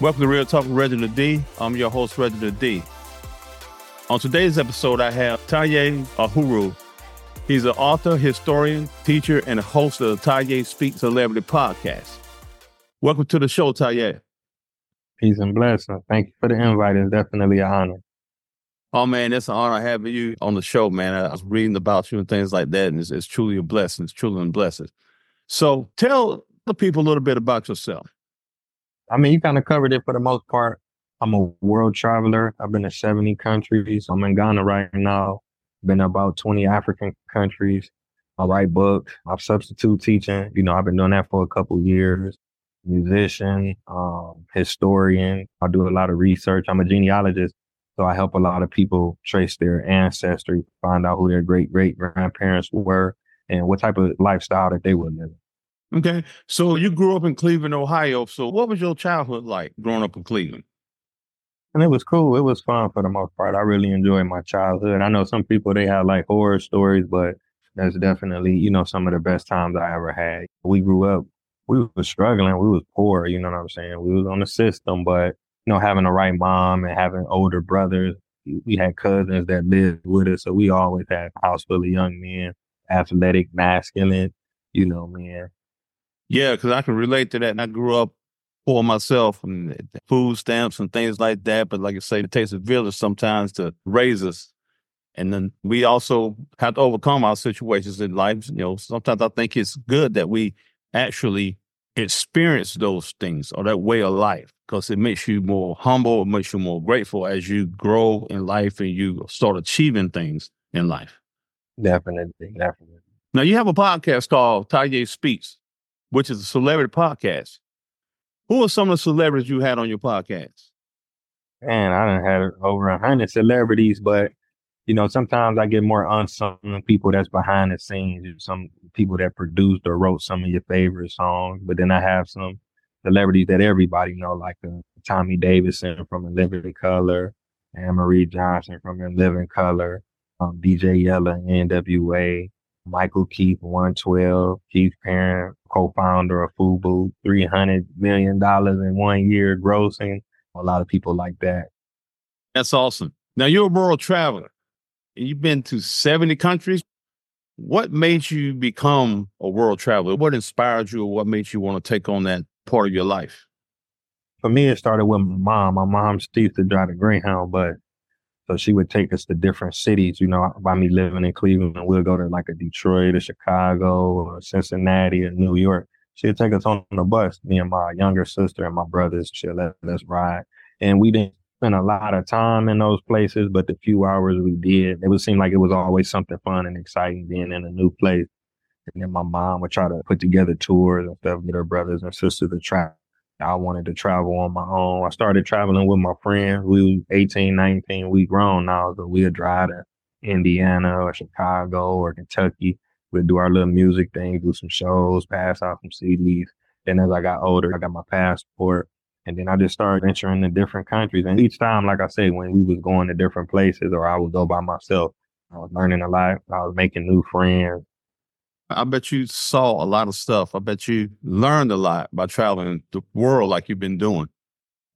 Welcome to Real Talk with Reginald D. I'm your host, Reginald D. On today's episode, I have Taye Uhuru. He's an author, historian, teacher, and host of the Taye Speak Celebrity podcast. Welcome to the show, Taye. Peace and blessings. Thank you for the invite. It's definitely an honor. Oh man, it's an honor having you on the show, man. I was reading about you and things like that, and it's, it's truly a blessing. It's truly a blessing. So tell the people a little bit about yourself. I mean, you kind of covered it for the most part. I'm a world traveler. I've been to 70 countries. I'm in Ghana right now. Been about 20 African countries. I write books. I'm substitute teaching. You know, I've been doing that for a couple years musician, um, historian. I do a lot of research. I'm a genealogist. So I help a lot of people trace their ancestry, find out who their great great grandparents were and what type of lifestyle that they were living. Okay. So you grew up in Cleveland, Ohio. So what was your childhood like growing up in Cleveland? And it was cool. It was fun for the most part. I really enjoyed my childhood. I know some people they have like horror stories, but that's definitely, you know, some of the best times I ever had. We grew up we was struggling. We was poor, you know what I'm saying? We was on the system, but you know, having the right mom and having older brothers, we had cousins that lived with us. So we always had a house full of young men, athletic, masculine, you know, man. Yeah, because I can relate to that. And I grew up poor myself and food stamps and things like that. But like I say, it takes a village sometimes to raise us. And then we also have to overcome our situations in life. You know, sometimes I think it's good that we actually experience those things or that way of life because it makes you more humble, it makes you more grateful as you grow in life and you start achieving things in life. Definitely, definitely. Now you have a podcast called Taye Speaks, which is a celebrity podcast. Who are some of the celebrities you had on your podcast? Man, I didn't have over a hundred celebrities, but you know, sometimes I get more unsung people that's behind the scenes, some people that produced or wrote some of your favorite songs. But then I have some celebrities that everybody know, like uh, Tommy Davidson from In Living Color, Anne Marie Johnson from In Living Color, um, DJ Yella, NWA, Michael Keith, 112, Keith Perrin, co-founder of FUBU, $300 million in one year grossing. A lot of people like that. That's awesome. Now you're a world traveler and you've been to 70 countries. What made you become a world traveler? What inspired you or what made you want to take on that part of your life? For me, it started with my mom. My mom used to drive a Greyhound, but so she would take us to different cities, you know, by me living in Cleveland, we'll go to like a Detroit or Chicago or Cincinnati or New York. She'd take us on the bus, me and my younger sister and my brothers, she'll let us ride. And we didn't spend a lot of time in those places, but the few hours we did, it would seem like it was always something fun and exciting being in a new place. And then my mom would try to put together tours and stuff, get her brothers and sisters to travel. I wanted to travel on my own. I started traveling with my friends. We were 18, 19, we grown now, so we'd drive to Indiana or Chicago or Kentucky. We'd do our little music thing, do some shows, pass out some CDs. Then as I got older, I got my passport. And then I just started venturing to different countries. And each time, like I said, when we was going to different places or I would go by myself, I was learning a lot. I was making new friends. I bet you saw a lot of stuff. I bet you learned a lot by traveling the world like you've been doing.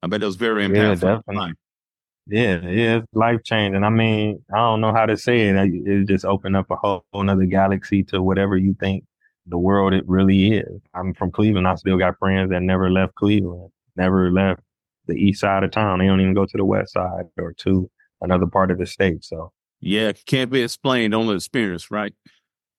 I bet it was very impactful. Yeah, definitely. Yeah, yeah, it's life changing. I mean, I don't know how to say it. It just opened up a whole another galaxy to whatever you think the world it really is. I'm from Cleveland. I still got friends that never left Cleveland never left the east side of town. They don't even go to the west side or to another part of the state. So yeah, can't be explained, only experience, right?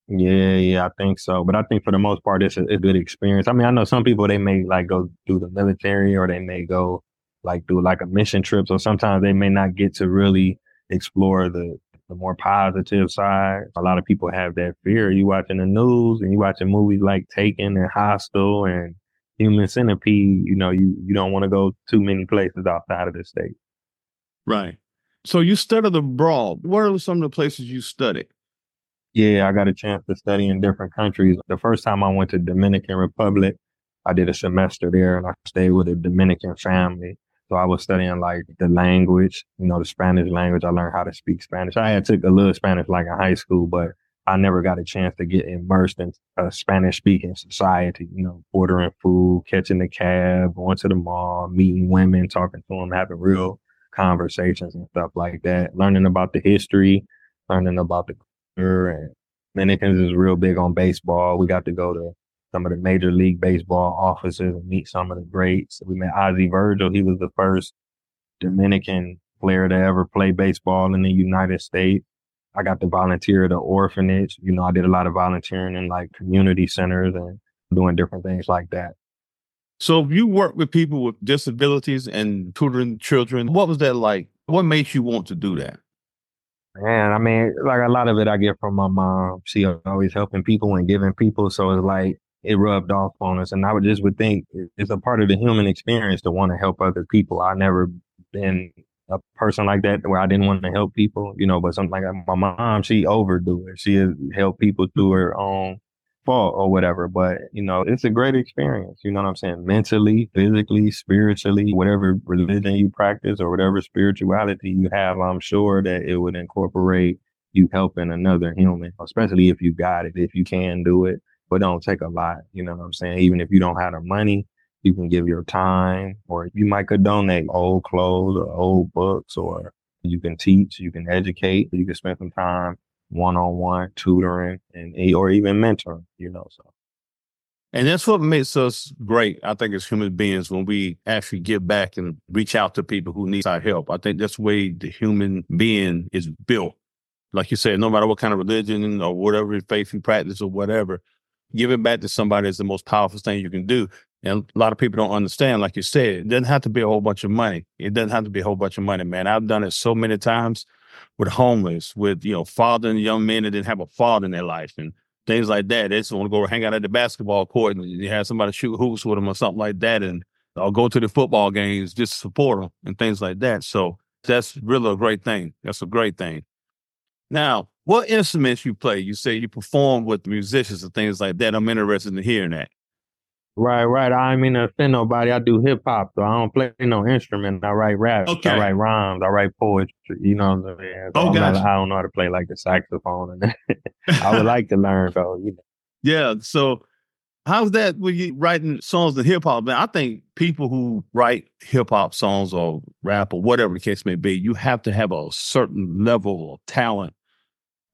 Yeah, yeah, I think so. But I think for the most part, it's a, a, good experience. I mean, I know some people they may like go do the military or they may go like do like a mission trip. So sometimes they may not get to really explore the the more positive side. A lot of people have that fear. You watching the news and you watching movies like Taken and Hostel and human centipede, you know, you, you don't want to go too many places outside of the state. Right. So you studied abroad. What are some of the places you studied? Yeah, I got a chance to study in different countries. The first time I went to Dominican Republic, I did a semester there and I stayed with a Dominican family. So I was studying like the language, you know, the Spanish language. I learned how to speak Spanish. I had took a little Spanish like in high school, but I never got a chance to get immersed in a Spanish speaking society, you know, ordering food, catching the cab, going to the mall, meeting women, talking to them, having real conversations and stuff like that, learning about the history, learning about the. And Dominicans is real big on baseball. We got to go to some of the major league baseball offices and meet some of the greats. We met Ozzie Virgil. He was the first Dominican player to ever play baseball in the United States. I got to volunteer at an orphanage. You know, I did a lot of volunteering in like community centers and doing different things like that. So you work with people with disabilities and tutoring children. What was that like? What made you want to do that? Man, I mean, like a lot of it I get from my mom. She always helping people and giving people. So it's like it rubbed off on us. And I would just would think it's a part of the human experience to want to help other people. I never been a person like that where I didn't want to help people, you know, but something like my mom, she overdo it. She helped people through her own fault or whatever. But, you know, it's a great experience. You know what I'm saying? Mentally, physically, spiritually, whatever religion you practice or whatever spirituality you have, I'm sure that it would incorporate you helping another human, especially if you got it, if you can do it. But don't take a lot. You know what I'm saying? Even if you don't have the money, you can give your time, or you might could donate old clothes or old books, or you can teach, you can educate, you can spend some time one on one tutoring and eh, or even mentoring, you know. So and that's what makes us great, I think, as human beings when we actually give back and reach out to people who need our help. I think that's the way the human being is built. Like you said, no matter what kind of religion or whatever faith you practice or whatever, giving back to somebody is the most powerful thing you can do. And a lot of people don't understand, like you said, it doesn't have to be a whole bunch of money. It doesn't have to be a whole bunch of money, man. I've done it so many times with homeless, with, you know, fathering young men that didn't have a father in their life and things like that. They just want to go hang out at the basketball court and you have somebody shoot hoops with them or something like that. And I'll go to the football games just to support them and things like that. So that's really a great thing. That's a great thing. Now, what instruments you play? You say you perform with musicians and things like that. I'm interested in hearing that. Right, right. I ain't mean to offend nobody. I do hip hop, so I don't play no instrument. I write rap. Okay. I write rhymes. I write poetry. You know what I'm saying? So oh, gotcha. not, I don't know how to play like the saxophone. And I would like to learn though. You know. Yeah. So how's that when you writing songs in hip hop? Man, I think people who write hip hop songs or rap or whatever the case may be, you have to have a certain level of talent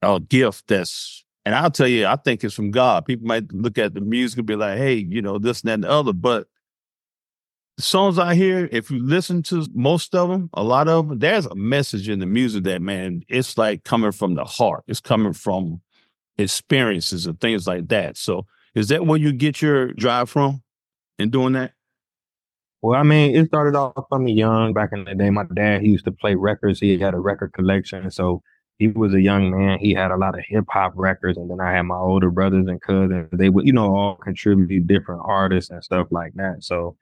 or gift that's and I'll tell you, I think it's from God. People might look at the music and be like, hey, you know, this and that and the other. But the songs I hear, if you listen to most of them, a lot of them, there's a message in the music that, man, it's like coming from the heart. It's coming from experiences and things like that. So is that where you get your drive from in doing that? Well, I mean, it started off from me young back in the day. My dad, he used to play records. He had a record collection. So he was a young man. He had a lot of hip hop records, and then I had my older brothers and cousins. They would, you know, all contribute different artists and stuff like that. So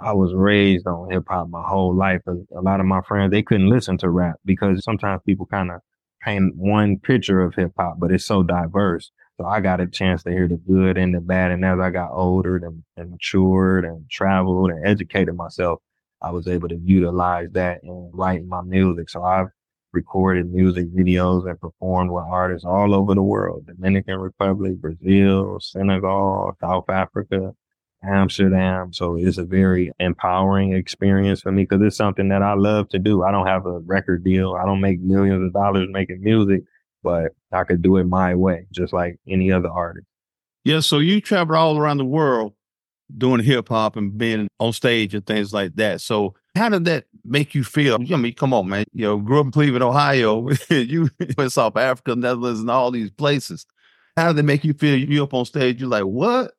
I was raised on hip hop my whole life. A lot of my friends they couldn't listen to rap because sometimes people kind of paint one picture of hip hop, but it's so diverse. So I got a chance to hear the good and the bad. And as I got older and, and matured and traveled and educated myself, I was able to utilize that in writing my music. So I've recorded music videos and performed with artists all over the world Dominican Republic, Brazil, Senegal, South Africa, Amsterdam. So it's a very empowering experience for me because it's something that I love to do. I don't have a record deal, I don't make millions of dollars making music, but I could do it my way, just like any other artist. Yeah. So you travel all around the world doing hip hop and being on stage and things like that. So how did that make you feel? I mean, come on, man. You know, grew up in Cleveland, Ohio. you in South Africa, Netherlands, and all these places. How did it make you feel? You up on stage, you're like, what?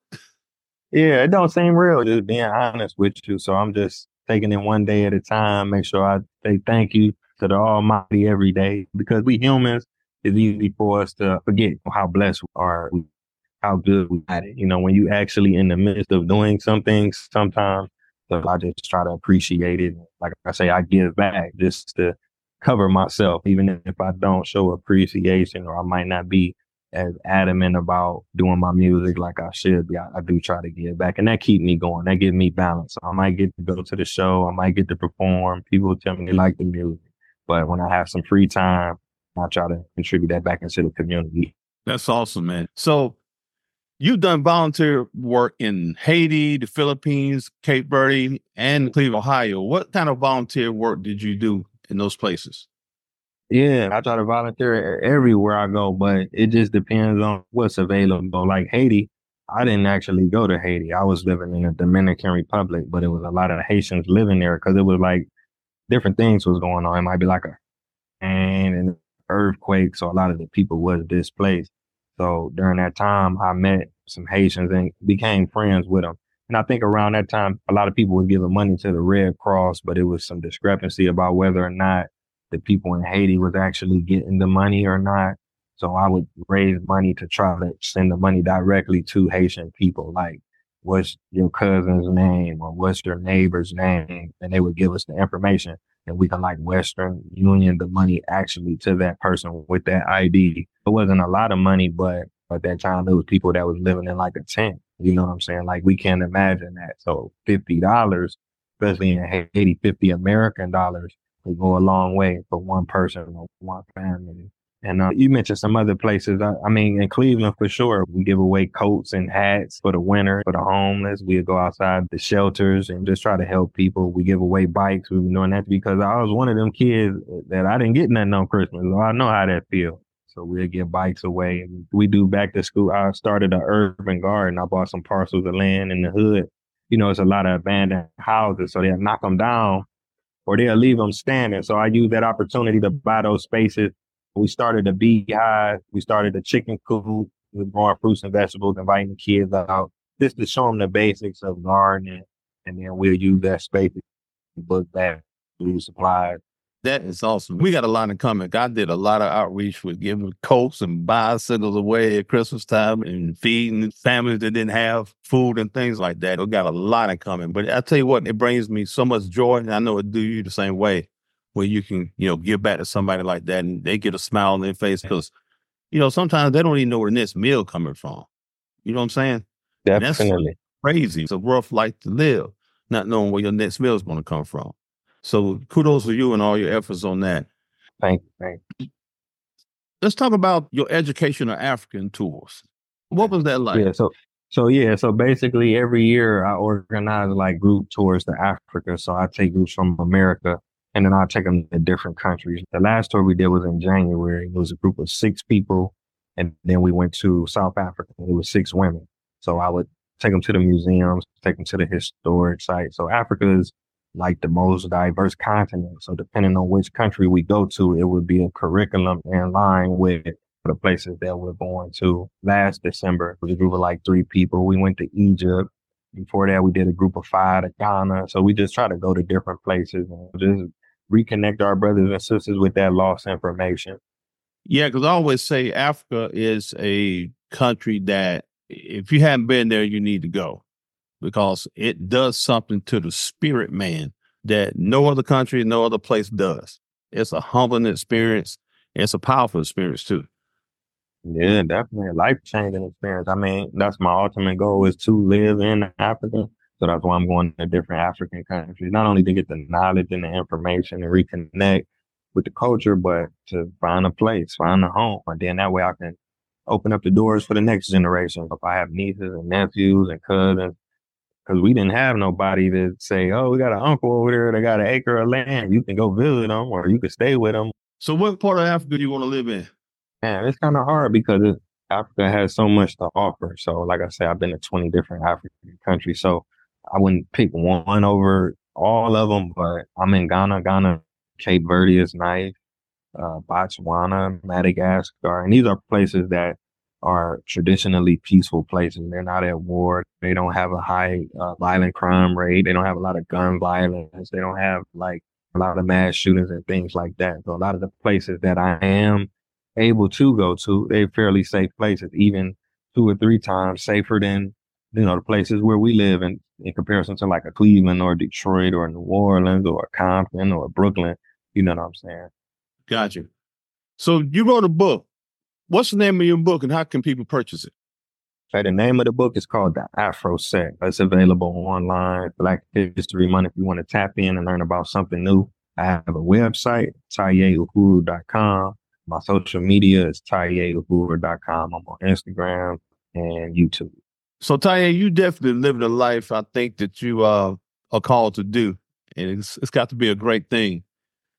Yeah, it don't seem real. Just being honest with you. So I'm just taking it one day at a time. Make sure I say thank you to the Almighty every day because we humans. It's easy for us to forget how blessed we are, how good we had it. You know, when you actually in the midst of doing something, sometimes so I just try to appreciate it. Like I say, I give back just to cover myself, even if I don't show appreciation or I might not be as adamant about doing my music like I should be. I, I do try to give back and that keep me going. That gives me balance. I might get to go to the show. I might get to perform. People tell me they like the music, but when I have some free time, I try to contribute that back into the community. That's awesome, man. So you've done volunteer work in Haiti, the Philippines, Cape Verde, and mm. Cleveland, Ohio. What kind of volunteer work did you do in those places? Yeah, I try to volunteer everywhere I go, but it just depends on what's available. Like Haiti, I didn't actually go to Haiti. I was living in the Dominican Republic, but it was a lot of Haitians living there because it was like different things was going on. It might be like a and an earthquake, so a lot of the people was displaced. So during that time, I met some Haitians and became friends with them. And I think around that time, a lot of people were giving money to the Red Cross, but it was some discrepancy about whether or not the people in Haiti was actually getting the money or not. So I would raise money to try to send the money directly to Haitian people, like what's your cousin's name or what's your neighbor's name, and they would give us the information, and we can like Western Union the money actually to that person with that ID. It wasn't a lot of money, but at that time it was people that was living in like a tent. You know what I'm saying? Like we can't imagine that. So fifty dollars, especially in Haiti, fifty American dollars would go a long way for one person or one family. And uh, you mentioned some other places. I, I, mean, in Cleveland for sure, we give away coats and hats for the winter for the homeless. We go outside the shelters and just try to help people. We give away bikes. We've been doing that because I was one of them kids that I didn't get nothing on Christmas. So I know how that feels. So we'll give bikes away. We do back to school. I started an urban garden. I bought some parcels of land in the hood. You know, it's a lot of abandoned houses, so they'll knock them down or they'll leave them standing. So I use that opportunity to buy those spaces. We started a beehive. We started a chicken coop. We were growing fruits and vegetables, inviting the kids out just to show them the basics of gardening. And then we'll use that space to book back food supplies that is awesome. We got a lot in common. I did a lot of outreach with giving coats and bicycles away at Christmas time and feeding families that didn't have food and things like that. We got a lot in common. But I tell you what, it brings me so much joy. And I know it do you the same way where you can, you know, give back to somebody like that and they get a smile on their face because, you know, sometimes they don't even know where the next meal coming from. You know what I'm saying? Definitely. crazy. It's a rough life to live, not knowing where your next meal is going to come from. So kudos to you and all your efforts on that. Thank you. Thank you. Let's talk about your education of African tours. What was that like? Yeah, so so yeah, so basically every year I organize like group tours to Africa. So I take groups from America and then I take them to different countries. The last tour we did was in January. It was a group of six people. And then we went to South Africa. It was six women. So I would take them to the museums, take them to the historic sites. So Africa is like the most diverse continent. So depending on which country we go to, it would be a curriculum in line with the places that we're going to. Last December, a group of like three people. We went to Egypt. Before that, we did a group of five to Ghana. So we just try to go to different places and just reconnect our brothers and sisters with that lost information. Yeah, because I always say Africa is a country that if you haven't been there, you need to go because it does something to the spirit man that no other country, no other place does. It's a humbling experience. It's a powerful experience too. Yeah, definitely a life changing experience. I mean, that's my ultimate goal is to live in Africa. So that's why I'm going to different African countries, not only to get the knowledge and the information and reconnect with the culture, but to find a place, find a home. And then that way I can open up the doors for the next generation. If I have nieces and nephews and cousins because we didn't have nobody to say, "Oh, we got an uncle over there that got an acre of land. You can go visit them, or you can stay with them." So, what part of Africa do you want to live in? Man, it's kind of hard because it, Africa has so much to offer. So, like I said, I've been to twenty different African countries, so I wouldn't pick one over all of them. But I'm in Ghana. Ghana, Cape Verde is nice. Uh, Botswana, Madagascar, and these are places that are traditionally peaceful places. They're not at war. They don't have a high uh, violent crime rate. They don't have a lot of gun violence. They don't have like a lot of mass shootings and things like that. So a lot of the places that I am able to go to, they're fairly safe places, even two or three times safer than, you know, the places where we live in, in comparison to like a Cleveland or Detroit or New Orleans or Compton or Brooklyn. You know what I'm saying? Gotcha. So you wrote a book What's the name of your book and how can people purchase it? Okay, the name of the book is called The Afro Set. It's available online, Black History Month, if you want to tap in and learn about something new. I have a website, tayeuhuru.com. My social media is TayeUhuru.com. I'm on Instagram and YouTube. So Taye, you definitely living a life I think that you uh, are called to do. And it's it's got to be a great thing.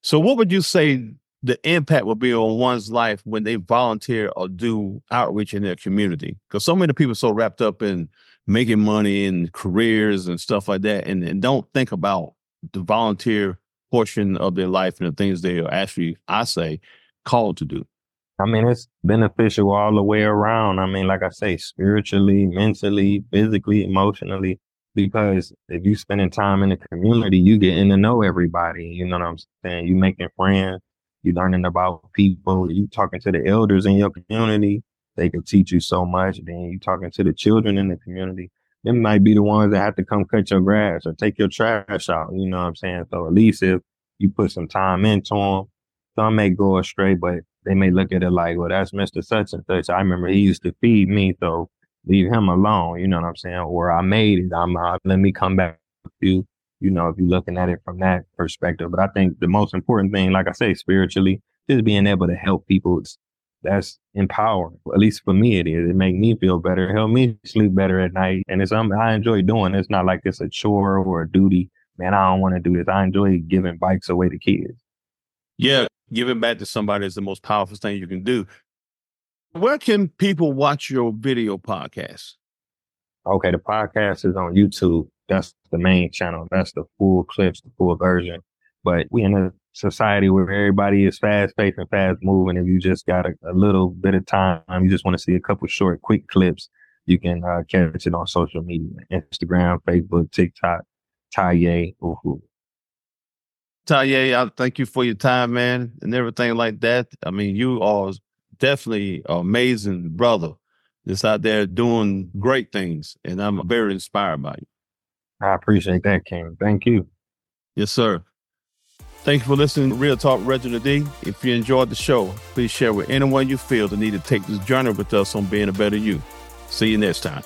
So what would you say the impact will be on one's life when they volunteer or do outreach in their community? Because so many people are so wrapped up in making money and careers and stuff like that and, and don't think about the volunteer portion of their life and the things they are actually, I say, called to do. I mean, it's beneficial all the way around. I mean, like I say, spiritually, mentally, physically, emotionally, because if you spending time in the community, you getting to know everybody. You know what I'm saying? You making friends, you learning about people, you talking to the elders in your community. They can teach you so much. Then you talking to the children in the community. Them might be the ones that have to come cut your grass or take your trash out. You know what I'm saying? So at least if you put some time into them, some may go astray, but they may look at it like, well, that's Mr. Such and Such. I remember he used to feed me, so leave him alone. You know what I'm saying? Or I made it. I'm uh, let me come back with you. You know, if you're looking at it from that perspective. But I think the most important thing, like I say, spiritually, is being able to help people. It's That's empowering. At least for me, it is. It make me feel better, help me sleep better at night, and it's something I enjoy doing. It's not like it's a chore or a duty. Man, I don't want to do this. I enjoy giving bikes away to kids. Yeah, giving back to somebody is the most powerful thing you can do. Where can people watch your video podcast? Okay, the podcast is on YouTube. That's the main channel. That's the full clips, the full version. But we in a society where everybody is fast paced and fast moving. If you just got a, a, little bit of time, you just want to see a couple short, quick clips, you can uh, catch it on social media Instagram, Facebook, TikTok, Taye Uhu. Taye, I thank you for your time, man, and everything like that. I mean, you are definitely amazing brother just out there doing great things, and I'm very inspired by you. I appreciate that, King. Thank you. Yes, sir. Thank you for listening to Real Talk Reginald D. If you enjoyed the show, please share with anyone you feel that need to take this journey with us on being a better you. See you next time.